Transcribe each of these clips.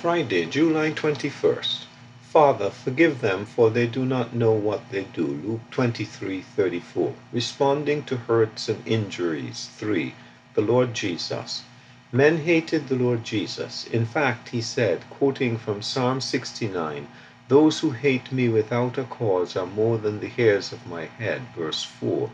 Friday, July 21st. Father, forgive them, for they do not know what they do. Luke 23:34. Responding to hurts and injuries. 3. The Lord Jesus. Men hated the Lord Jesus. In fact, he said, quoting from Psalm 69, Those who hate me without a cause are more than the hairs of my head. Verse 4.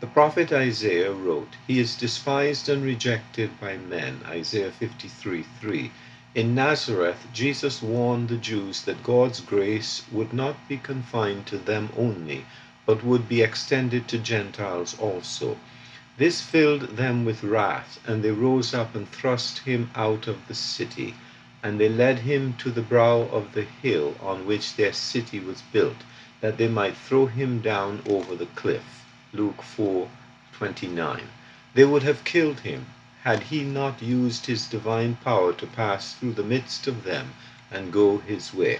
The prophet Isaiah wrote, He is despised and rejected by men. Isaiah 53:3. In Nazareth, Jesus warned the Jews that God's grace would not be confined to them only, but would be extended to Gentiles also. This filled them with wrath, and they rose up and thrust him out of the city. And they led him to the brow of the hill on which their city was built, that they might throw him down over the cliff. Luke 4:29. They would have killed him had he not used his divine power to pass through the midst of them and go his way.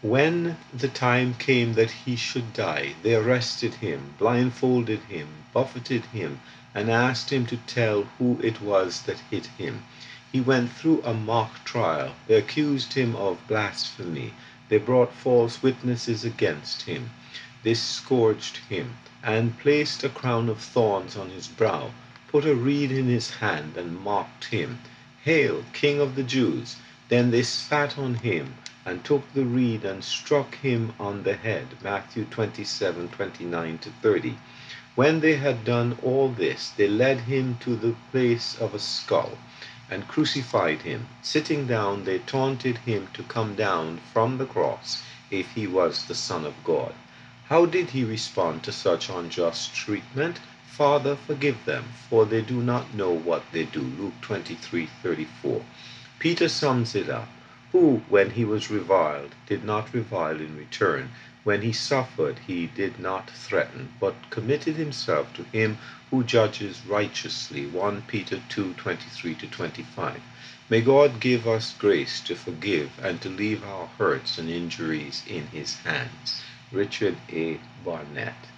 When the time came that he should die, they arrested him, blindfolded him, buffeted him, and asked him to tell who it was that hit him. He went through a mock trial. They accused him of blasphemy. They brought false witnesses against him. They scourged him, and placed a crown of thorns on his brow put a reed in his hand and mocked him, Hail, King of the Jews! Then they spat on him, and took the reed and struck him on the head. Matthew 27 29 30. When they had done all this, they led him to the place of a skull, and crucified him. Sitting down, they taunted him to come down from the cross if he was the Son of God. How did he respond to such unjust treatment? Father, forgive them, for they do not know what they do. Luke 23:34. Peter sums it up. Who, when he was reviled, did not revile in return. When he suffered, he did not threaten, but committed himself to him who judges righteously. 1 Peter 2:23-25. May God give us grace to forgive and to leave our hurts and injuries in his hands. Richard A. Barnett